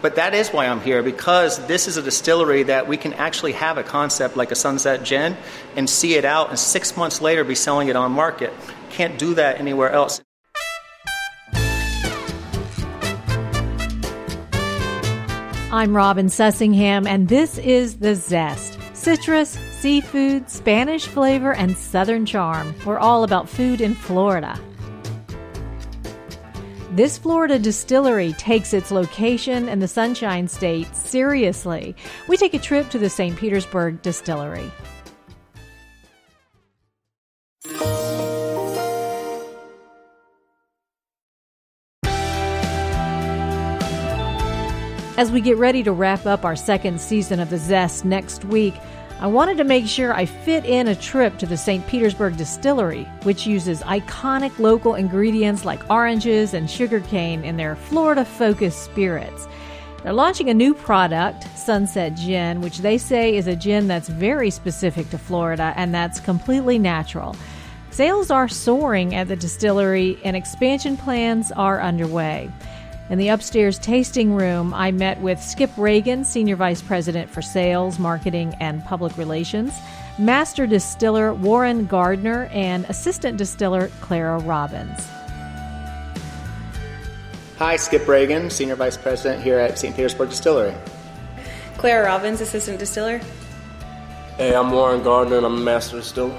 But that is why I'm here because this is a distillery that we can actually have a concept like a Sunset Gin and see it out and six months later be selling it on market. Can't do that anywhere else. I'm Robin Sussingham, and this is The Zest citrus, seafood, Spanish flavor, and southern charm. We're all about food in Florida. This Florida distillery takes its location in the Sunshine State seriously. We take a trip to the St. Petersburg distillery. As we get ready to wrap up our second season of The Zest next week, I wanted to make sure I fit in a trip to the St. Petersburg distillery, which uses iconic local ingredients like oranges and sugarcane in their Florida focused spirits. They're launching a new product, Sunset Gin, which they say is a gin that's very specific to Florida and that's completely natural. Sales are soaring at the distillery and expansion plans are underway. In the upstairs tasting room, I met with Skip Ragan, Senior Vice President for Sales, Marketing, and Public Relations, Master Distiller Warren Gardner, and Assistant Distiller Clara Robbins. Hi, Skip Ragan, Senior Vice President here at St. Petersburg Distillery. Clara Robbins, Assistant Distiller. Hey, I'm Warren Gardner and I'm a Master Distiller.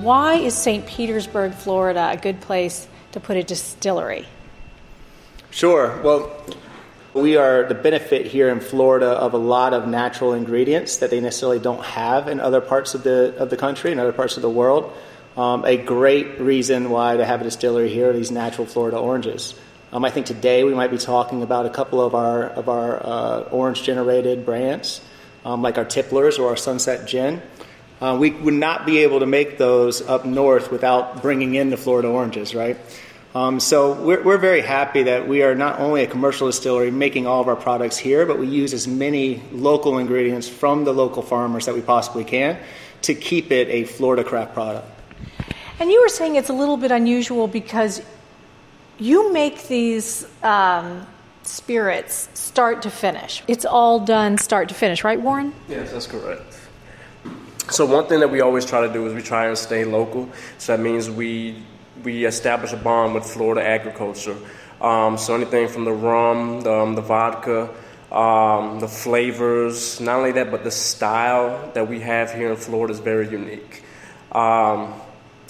Why is St. Petersburg, Florida a good place to put a distillery? Sure. Well, we are the benefit here in Florida of a lot of natural ingredients that they necessarily don't have in other parts of the of the country and other parts of the world. Um, a great reason why to have a distillery here are these natural Florida oranges. Um, I think today we might be talking about a couple of our of our uh, orange generated brands, um, like our Tipplers or our Sunset Gin. Uh, we would not be able to make those up north without bringing in the Florida oranges, right? Um, so we're, we're very happy that we are not only a commercial distillery making all of our products here, but we use as many local ingredients from the local farmers that we possibly can to keep it a Florida craft product. And you were saying it's a little bit unusual because you make these um, spirits start to finish. It's all done start to finish, right, Warren? Yes, that's correct. So one thing that we always try to do is we try and stay local. So that means we we establish a bond with Florida agriculture. Um, so anything from the rum, the, um, the vodka, um, the flavors, not only that, but the style that we have here in Florida is very unique. Um,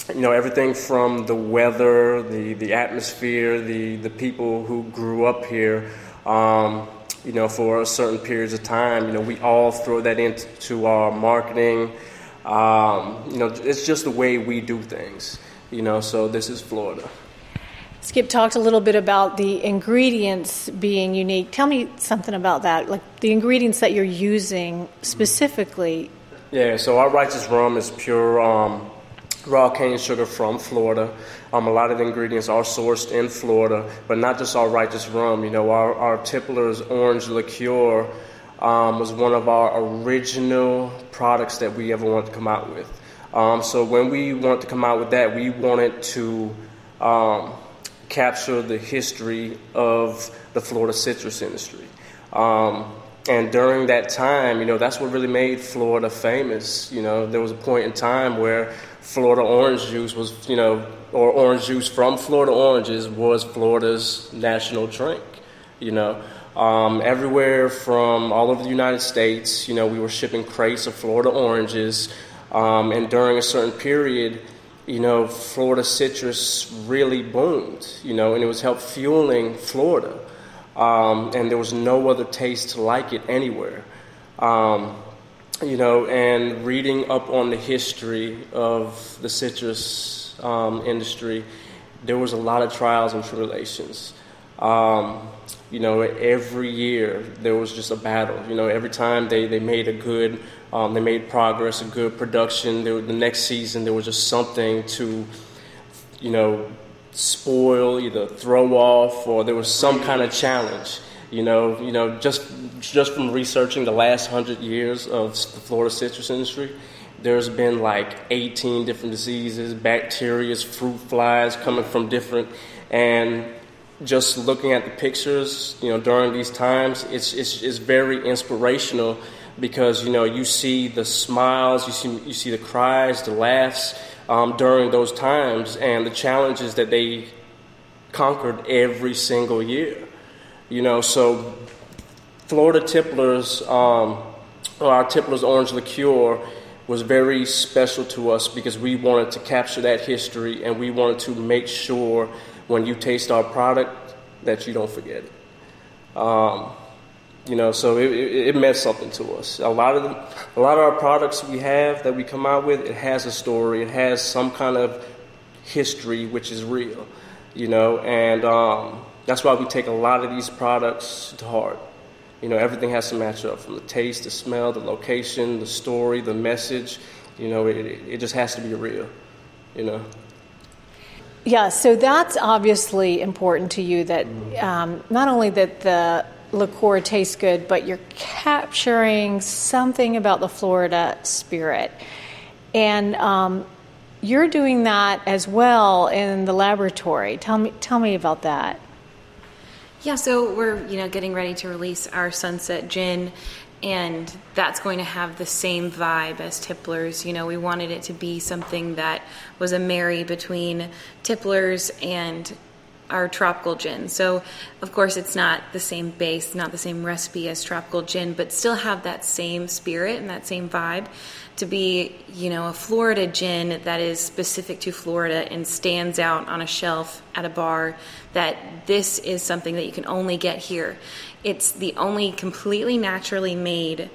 you know, everything from the weather, the, the atmosphere, the, the people who grew up here, um, you know, for certain periods of time, you know, we all throw that into our marketing. Um, you know, it's just the way we do things you know, so this is Florida. Skip talked a little bit about the ingredients being unique. Tell me something about that, like the ingredients that you're using specifically. Yeah, so our righteous rum is pure um, raw cane sugar from Florida. Um, a lot of the ingredients are sourced in Florida, but not just our righteous rum. You know, our, our Tippler's orange liqueur um, was one of our original products that we ever wanted to come out with. Um, so when we wanted to come out with that, we wanted to um, capture the history of the Florida citrus industry. Um, and during that time, you know, that's what really made Florida famous. You know, there was a point in time where Florida orange juice was, you know, or orange juice from Florida oranges was Florida's national drink. You know, um, everywhere from all over the United States, you know, we were shipping crates of Florida oranges. Um, and during a certain period, you know, Florida citrus really boomed, you know, and it was help fueling Florida. Um, and there was no other taste like it anywhere. Um, you know, and reading up on the history of the citrus um, industry, there was a lot of trials and tribulations. Um, you know, every year there was just a battle. You know, every time they, they made a good um, they made progress, a good production. There, the next season, there was just something to, you know, spoil, either throw off, or there was some kind of challenge. You know, you know, just just from researching the last hundred years of the Florida citrus industry, there's been like 18 different diseases, bacteria, fruit flies coming from different, and just looking at the pictures, you know, during these times, it's, it's, it's very inspirational because, you know, you see the smiles, you see, you see the cries, the laughs um, during those times, and the challenges that they conquered every single year. You know, so Florida Tipplers, um, our Tipplers Orange Liqueur, was very special to us because we wanted to capture that history and we wanted to make sure when you taste our product that you don't forget it. Um, you know, so it, it, it, meant something to us. A lot of the, a lot of our products we have that we come out with, it has a story. It has some kind of history which is real. You know, and um, that's why we take a lot of these products to heart. You know, everything has to match up from the taste, the smell, the location, the story, the message. You know, it, it just has to be real. You know. Yeah, so that's obviously important to you that um, not only that the liqueur tastes good, but you're capturing something about the Florida spirit. And um, you're doing that as well in the laboratory. Tell me, tell me about that. Yeah, so we're you know getting ready to release our Sunset Gin, and that's going to have the same vibe as Tipplers. You know, we wanted it to be something that was a marry between Tipplers and our tropical gin. So, of course, it's not the same base, not the same recipe as tropical gin, but still have that same spirit and that same vibe to be, you know, a Florida gin that is specific to Florida and stands out on a shelf at a bar that this is something that you can only get here. It's the only completely naturally made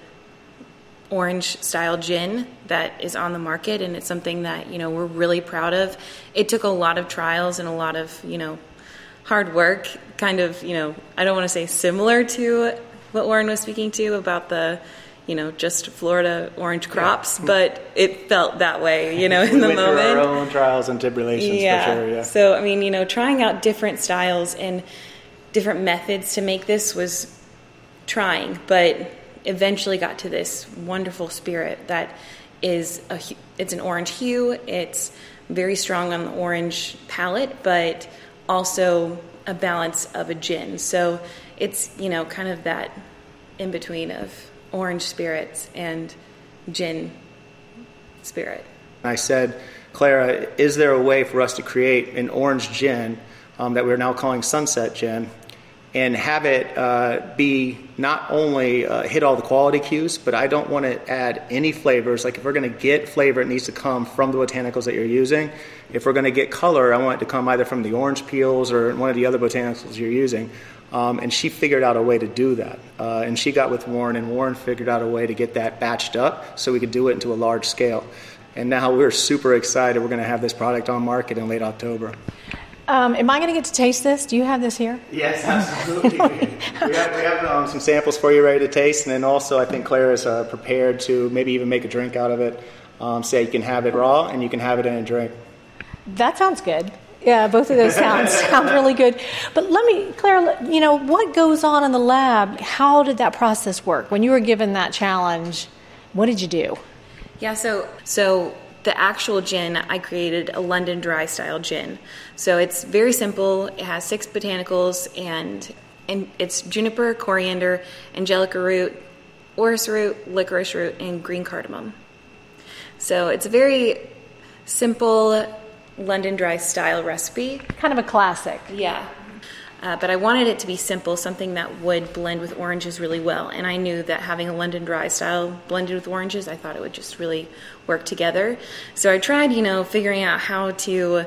orange style gin that is on the market and it's something that you know we're really proud of it took a lot of trials and a lot of you know hard work, kind of, you know, I don't want to say similar to what Warren was speaking to about the, you know, just Florida orange crops, yeah. but it felt that way, you know, in the moment. our own trials and tribulations, yeah. Sure, yeah. So, I mean, you know, trying out different styles and different methods to make this was trying, but eventually got to this wonderful spirit that is a, it's an orange hue. It's very strong on the orange palate, but also a balance of a gin. So it's, you know, kind of that in between of orange spirits and gin spirit. I said, Clara, is there a way for us to create an orange gin um, that we're now calling Sunset Gin and have it uh, be not only uh, hit all the quality cues, but I don't want to add any flavors. Like if we're going to get flavor, it needs to come from the botanicals that you're using. If we're going to get color, I want it to come either from the orange peels or one of the other botanicals you're using. Um, and she figured out a way to do that. Uh, and she got with Warren, and Warren figured out a way to get that batched up so we could do it into a large scale. And now we're super excited. We're going to have this product on market in late October. Um, am I going to get to taste this? Do you have this here? Yes, absolutely. we have, we have um, some samples for you ready to taste, and then also I think Claire is uh, prepared to maybe even make a drink out of it. Um, so you can have it raw and you can have it in a drink. That sounds good. Yeah, both of those sounds sound really good. But let me, Claire, you know, what goes on in the lab? How did that process work? When you were given that challenge, what did you do? Yeah, so so the actual gin, I created a London dry style gin. So it's very simple. It has six botanicals and and it's juniper, coriander, angelica root, orris root, licorice root, and green cardamom. So it's a very simple London dry style recipe. Kind of a classic. Yeah. Uh, but I wanted it to be simple, something that would blend with oranges really well. And I knew that having a London dry style blended with oranges, I thought it would just really work together. So I tried, you know, figuring out how to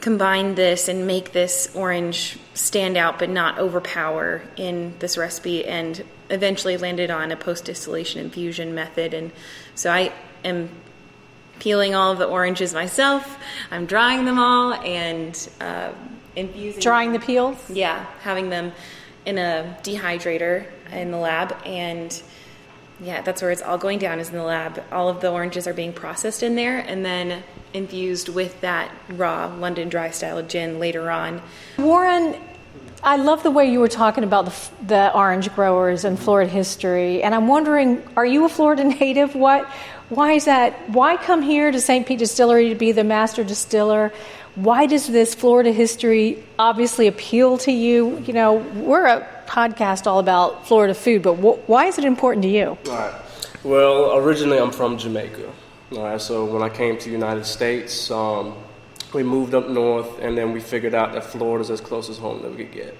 combine this and make this orange stand out but not overpower in this recipe and eventually landed on a post distillation infusion method and so I am peeling all of the oranges myself I'm drying them all and uh, infusing. Drying the peels? Yeah, having them in a dehydrator in the lab and yeah, that's where it's all going down is in the lab. All of the oranges are being processed in there and then infused with that raw London dry style gin later on. Warren, I love the way you were talking about the, the orange growers and Florida history, and I'm wondering, are you a Florida native? What, why is that? Why come here to St. Pete Distillery to be the master distiller? Why does this Florida history obviously appeal to you? You know, we're a podcast all about Florida food, but wh- why is it important to you? All right. Well, originally I'm from Jamaica. All right, so when I came to the United States, um, we moved up north, and then we figured out that Florida's as close as home that we could get.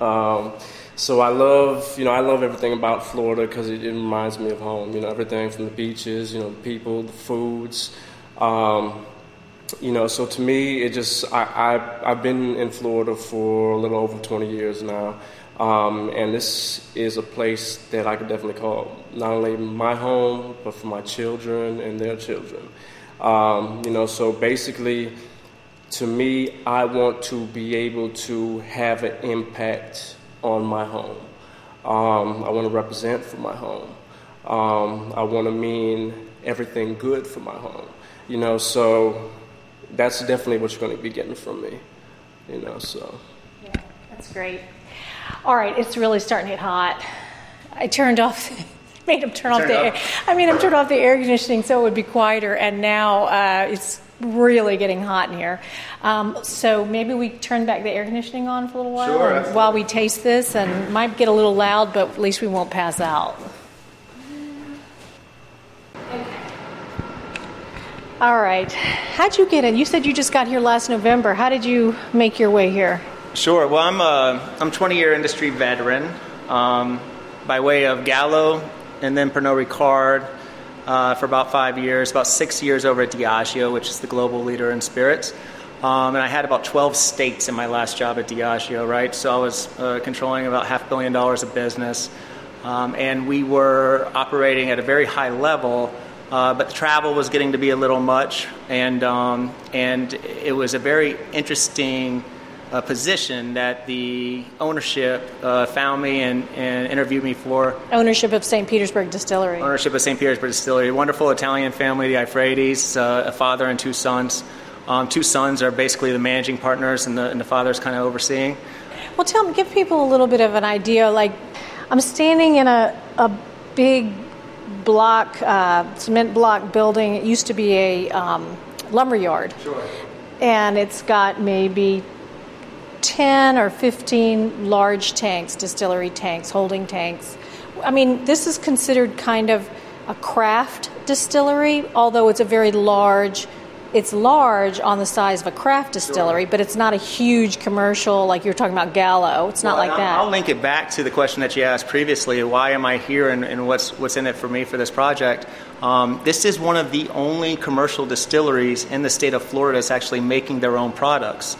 Um, so I love, you know, I love everything about Florida because it, it, reminds me of home. You know, everything from the beaches, you know, the people, the foods. Um, you know, so to me, it just I, I I've been in Florida for a little over 20 years now, um, and this is a place that I could definitely call not only my home, but for my children and their children. Um, you know, so basically, to me, I want to be able to have an impact on my home. Um, I want to represent for my home. Um, I want to mean everything good for my home. You know, so that's definitely what you're going to be getting from me. You know, so. Yeah, that's great. All right, it's really starting to get hot. I turned off, made him turn, turn off the. Air, I mean, I turned off the air conditioning so it would be quieter, and now uh, it's really getting hot in here. Um, so maybe we turn back the air conditioning on for a little while sure, while we taste this, and might get a little loud, but at least we won't pass out. All right. How'd you get in? You said you just got here last November. How did you make your way here? Sure. Well, I'm a I'm 20 year industry veteran um, by way of Gallo and then Pernod Ricard uh, for about five years, about six years over at Diageo, which is the global leader in spirits. Um, and I had about 12 states in my last job at Diageo, right? So I was uh, controlling about half billion dollars of business. Um, and we were operating at a very high level uh, but the travel was getting to be a little much, and um, and it was a very interesting uh, position that the ownership uh, found me and, and interviewed me for. Ownership of St. Petersburg Distillery. Ownership of St. Petersburg Distillery. Wonderful Italian family, the Iphrates, uh, a father and two sons. Um, two sons are basically the managing partners, and the, and the father's kind of overseeing. Well, tell me, give people a little bit of an idea. Like, I'm standing in a, a big block, uh, cement block building. It used to be a um, lumber yard. Sure. And it's got maybe 10 or 15 large tanks, distillery tanks, holding tanks. I mean, this is considered kind of a craft distillery, although it's a very large it's large on the size of a craft distillery, sure. but it's not a huge commercial like you're talking about Gallo. It's not well, like that. I'll link it back to the question that you asked previously: Why am I here, and, and what's what's in it for me for this project? Um, this is one of the only commercial distilleries in the state of Florida that's actually making their own products.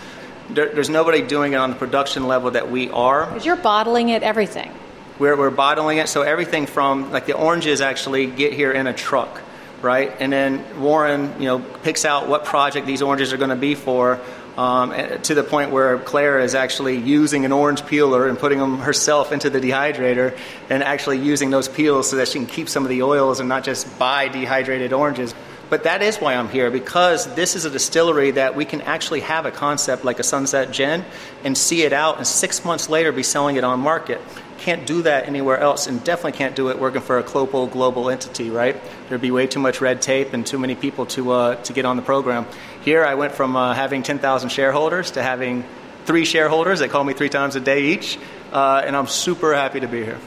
There, there's nobody doing it on the production level that we are. Because you're bottling it, everything. We're, we're bottling it, so everything from like the oranges actually get here in a truck right? And then Warren, you know, picks out what project these oranges are going to be for. Um, to the point where Claire is actually using an orange peeler and putting them herself into the dehydrator and actually using those peels so that she can keep some of the oils and not just buy dehydrated oranges. But that is why I'm here because this is a distillery that we can actually have a concept like a Sunset Gin and see it out and six months later be selling it on market. Can't do that anywhere else, and definitely can't do it working for a global global entity, right? There'd be way too much red tape and too many people to uh, to get on the program. Here, I went from uh, having 10,000 shareholders to having three shareholders that call me three times a day each, uh, and I'm super happy to be here.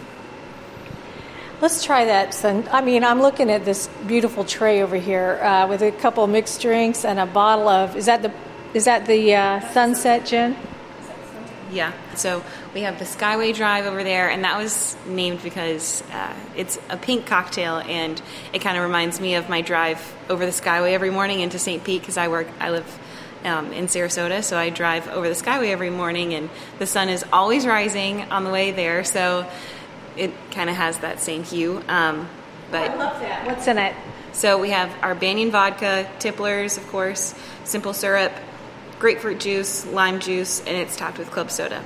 Let's try that. Son. I mean, I'm looking at this beautiful tray over here uh, with a couple mixed drinks and a bottle of. Is that the is that the uh, Sunset Gin? Yeah. So we have the Skyway Drive over there, and that was named because uh, it's a pink cocktail, and it kind of reminds me of my drive over the Skyway every morning into St. Pete because I work, I live um, in Sarasota, so I drive over the Skyway every morning, and the sun is always rising on the way there, so it kind of has that same hue. Um, but I love that. What's in it? So we have our Banyan vodka, tipplers, of course, simple syrup, grapefruit juice, lime juice, and it's topped with club soda.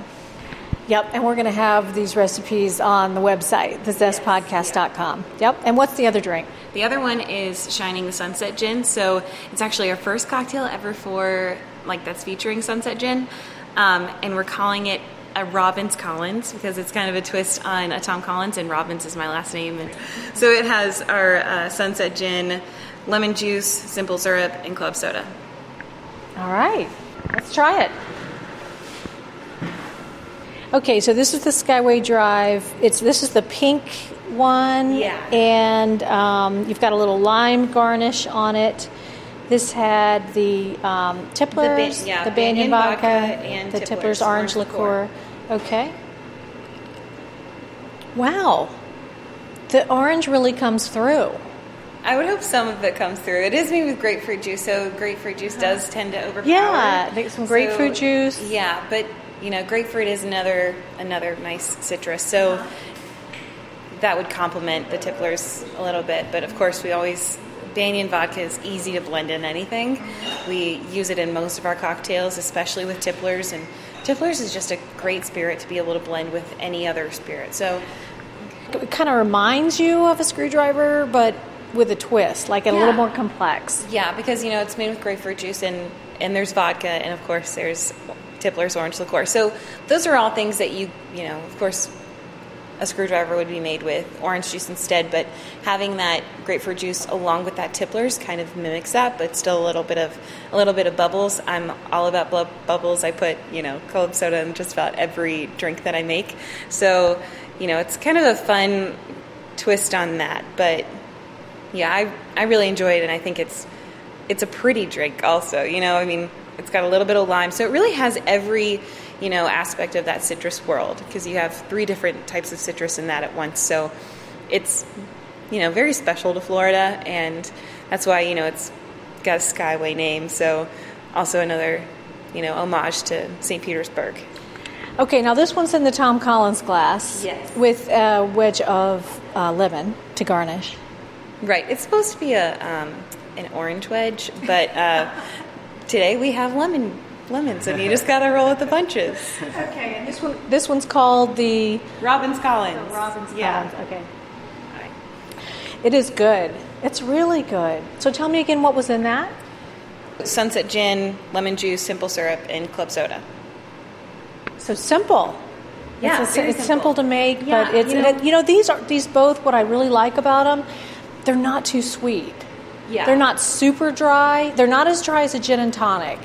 Yep, and we're going to have these recipes on the website, thezestpodcast.com. Yep, and what's the other drink? The other one is Shining the Sunset Gin. So it's actually our first cocktail ever for, like, that's featuring Sunset Gin. Um, and we're calling it a Robbins Collins because it's kind of a twist on a Tom Collins, and Robbins is my last name. And so it has our uh, Sunset Gin, lemon juice, simple syrup, and club soda. All right, let's try it. Okay, so this is the Skyway Drive. It's this is the pink one, Yeah. and um, you've got a little lime garnish on it. This had the um, tipplers, yeah, the Banyan Banyan vodka, and the Tipplers tipplers orange orange liqueur. Okay. Wow, the orange really comes through. I would hope some of it comes through. It is made with grapefruit juice, so grapefruit juice does uh-huh. tend to overpower. Yeah, there's some grapefruit So, juice. Yeah, but you know, grapefruit is another another nice citrus. So uh-huh. that would complement the tipplers a little bit. But of course, we always Banyan vodka is easy to blend in anything. We use it in most of our cocktails, especially with tipplers. And tipplers is just a great spirit to be able to blend with any other spirit. So It kind of reminds you of a screwdriver, but with a twist, like a little more complex. Yeah, because you know it's made with grapefruit juice and and there's vodka and of course there's Tippler's orange liqueur. So those are all things that you you know of course a screwdriver would be made with orange juice instead, but having that grapefruit juice along with that Tippler's kind of mimics that, but still a little bit of a little bit of bubbles. I'm all about bu- bubbles. I put you know club soda in just about every drink that I make. So you know it's kind of a fun twist on that, but yeah, I I really enjoy it, and I think it's it's a pretty drink. Also, you know, I mean, it's got a little bit of lime, so it really has every you know aspect of that citrus world because you have three different types of citrus in that at once. So it's you know very special to Florida, and that's why you know it's got a Skyway name. So also another you know homage to St. Petersburg. Okay, now this one's in the Tom Collins glass Yes. with a wedge of uh, lemon to garnish. Right. It's supposed to be a um, an orange wedge, but uh, today we have lemon lemons, and you just got to roll with the punches. Okay, and this one this one's called the Robbins Collins. Robbins Yeah. Collins. Okay. It is good. It's really good. So tell me again what was in that? Sunset gin, lemon juice, simple syrup, and club soda. So simple. Yeah, it's, a- very it's simple. simple to make, Yeah, but it's you you know- know, you know these are these both what I really like about them. They're not too sweet. Yeah. They're not super dry. They're not as dry as a gin and tonic,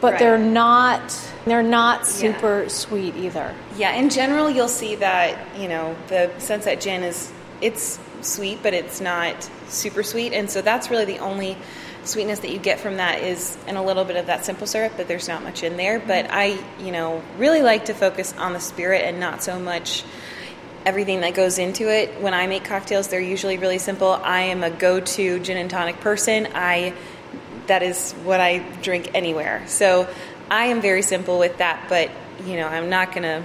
but Right. they're not they're not Yeah. super sweet either. Yeah, in general, you'll see that you know the Sunset Gin is it's sweet, but it's not super sweet, and so that's really the only sweetness that you get from that is and a little bit of that simple syrup, but there's not much in there. But I, you know, really like to focus on the spirit and not so much everything that goes into it. When I make cocktails, they're usually really simple. I am a go-to gin and tonic person. I that is what I drink anywhere. So I am very simple with that, but you know, I'm not going to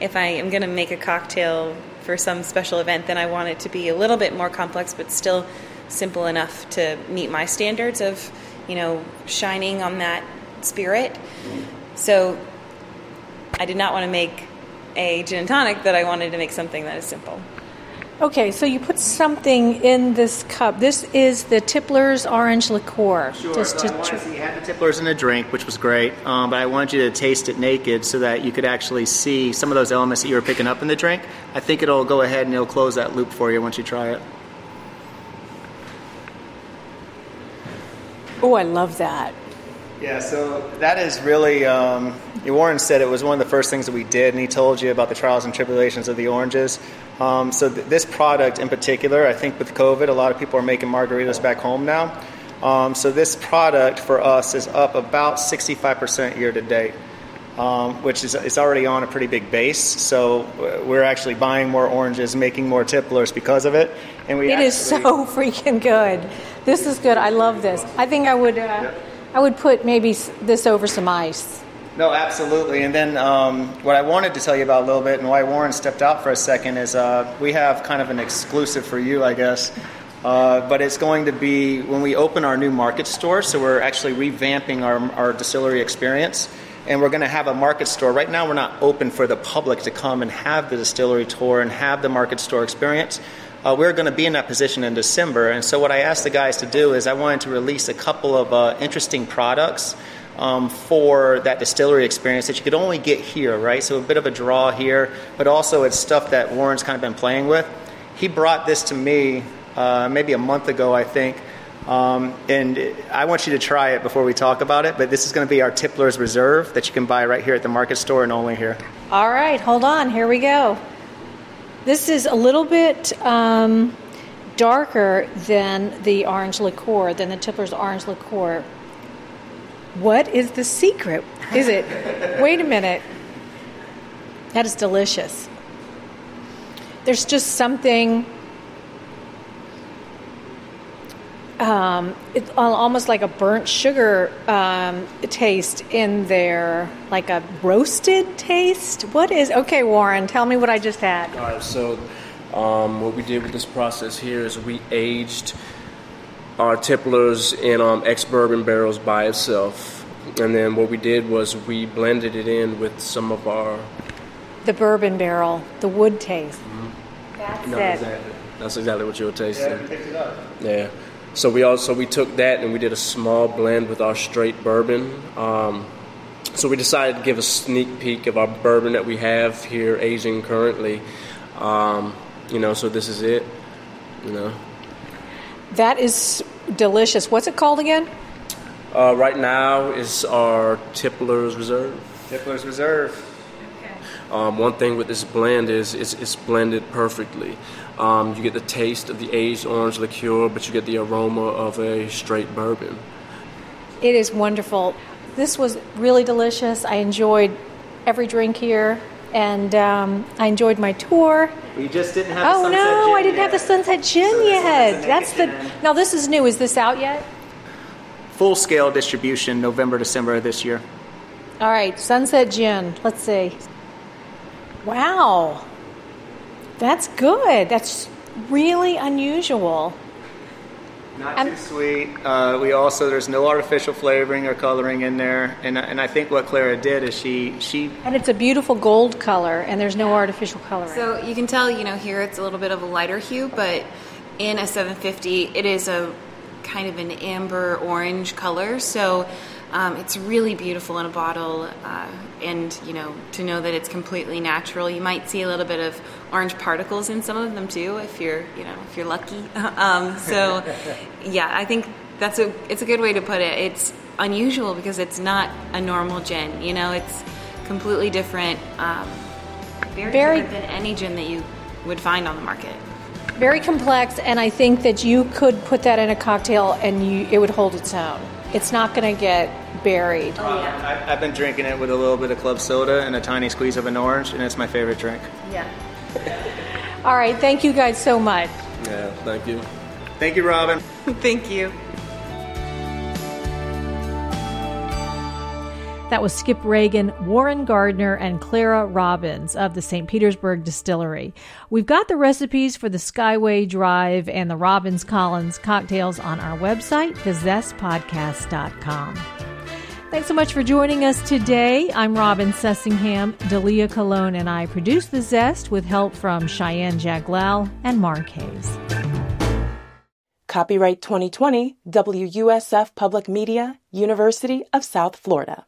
if I am going to make a cocktail for some special event, then I want it to be a little bit more complex but still simple enough to meet my standards of, you know, shining on that spirit. So I did not want to make a gin and tonic, but I wanted to make something that is simple. Okay, so you put something in this cup. This is the Tippler's orange liqueur. Sure. Just so to I wanted tr- to see, you had the tipplers in a drink, which was great, um, but I wanted you to taste it naked so that you could actually see some of those elements that you were picking up in the drink. I think it'll go ahead and it'll close that loop for you once you try it. oh, I love that. Yeah, so that is really. Um, Warren said it was one of the first things that we did, and he told you about the trials and tribulations of the oranges. Um, so th- this product in particular, I think with COVID, a lot of people are making margaritas back home now. Um, so this product for us is up about 65% year to date, um, which is it's already on a pretty big base. So uh, we're actually buying more oranges, making more tipplers because of it. And we It is actually- so freaking good. This is good. I love this. I think I would. Uh, I would put maybe this over some ice. No, absolutely. And then um, what I wanted to tell you about a little bit and why Warren stepped out for a second is uh, we have kind of an exclusive for you, I guess. Uh, but it's going to be when we open our new market store. So we're actually revamping our, our distillery experience. And we're going to have a market store. Right now, we're not open for the public to come and have the distillery tour and have the market store experience. Uh, we're going to be in that position in December. And so, what I asked the guys to do is I wanted to release a couple of uh, interesting products um, for that distillery experience that you could only get here, right? So, a bit of a draw here, but also it's stuff that Warren's kind of been playing with. He brought this to me uh, maybe a month ago, I think. Um, and I want you to try it before we talk about it, but this is going to be our Tippler's Reserve that you can buy right here at the market store and only here. All right, hold on. Here we go. This is a little bit um, darker than the orange liqueur, than the Tippler's orange liqueur. What is the secret? Is it? Wait a minute. That is delicious. There's just something um, it's almost like a burnt sugar um, taste in there, like a roasted taste. What is okay, Warren? Tell me what I just had. All right, so um, what we did with this process here is we aged our tipplers in um, ex bourbon barrels by itself, and then what we did was we blended it in with some of our the bourbon barrel, the wood taste. Mm-hmm. That's no, it. Exactly. That's exactly what you were tasting. Yeah, yeah. So we also we took that and we did a small blend with our straight bourbon. Um, so we decided to give a sneak peek of our bourbon that we have here aging currently. Um, you know, so this is it. You know. That is delicious. What's it called again? Uh, right now is our Tippler's Reserve. Tippler's Reserve. Um, one thing with this blend is it's, it's blended perfectly. Um, you get the taste of the aged orange liqueur, but you get the aroma of a straight bourbon. It is wonderful. This was really delicious. I enjoyed every drink here, and um, I enjoyed my tour. We just didn't have. Oh no, I didn't yet. have the sunset gin so yet. That's the. Now this is new. Is this out yet? Full scale distribution November December of this year. All right, sunset gin. Let's see. Wow. That's good. That's really unusual. Not too sweet. Uh, we also there's no artificial flavoring or coloring in there, and and I think what Clara did is she she and it's a beautiful gold color, and there's no artificial coloring. So you can tell, you know, here it's a little bit of a lighter hue, but in a 750, it is a kind of an amber orange color. So um, it's really beautiful in a bottle, uh, and you know to know that it's completely natural. You might see a little bit of orange particles in some of them too, if you're you know if you're lucky. um, so yeah, I think that's a it's a good way to put it. It's unusual because it's not a normal gin. You know, it's completely different. Um, very, very different than any gin that you would find on the market very complex and i think that you could put that in a cocktail and you, it would hold its own it's not going to get buried. Oh, yeah. I, have been drinking it with a little bit of club soda and a tiny squeeze of an orange, and it's my favorite drink. Yeah. All right. Thank you guys so much. Yeah. Thank you. Thank you, Robin. thank you. That was Skip Ragan, Warren Gardner, and Clara Robbins of the St. Petersburg Distillery. We've got the recipes for the Skyway Drive and the Robbins Collins cocktails on our website, thezestpodcast.com. Thanks so much for joining us today. I'm Robin Sussingham. Dalia Colon and I produce The Zest with help from Cheyenne Jaglal and Mark Hayes. Copyright 2020 WUSF Public Media, University of South Florida.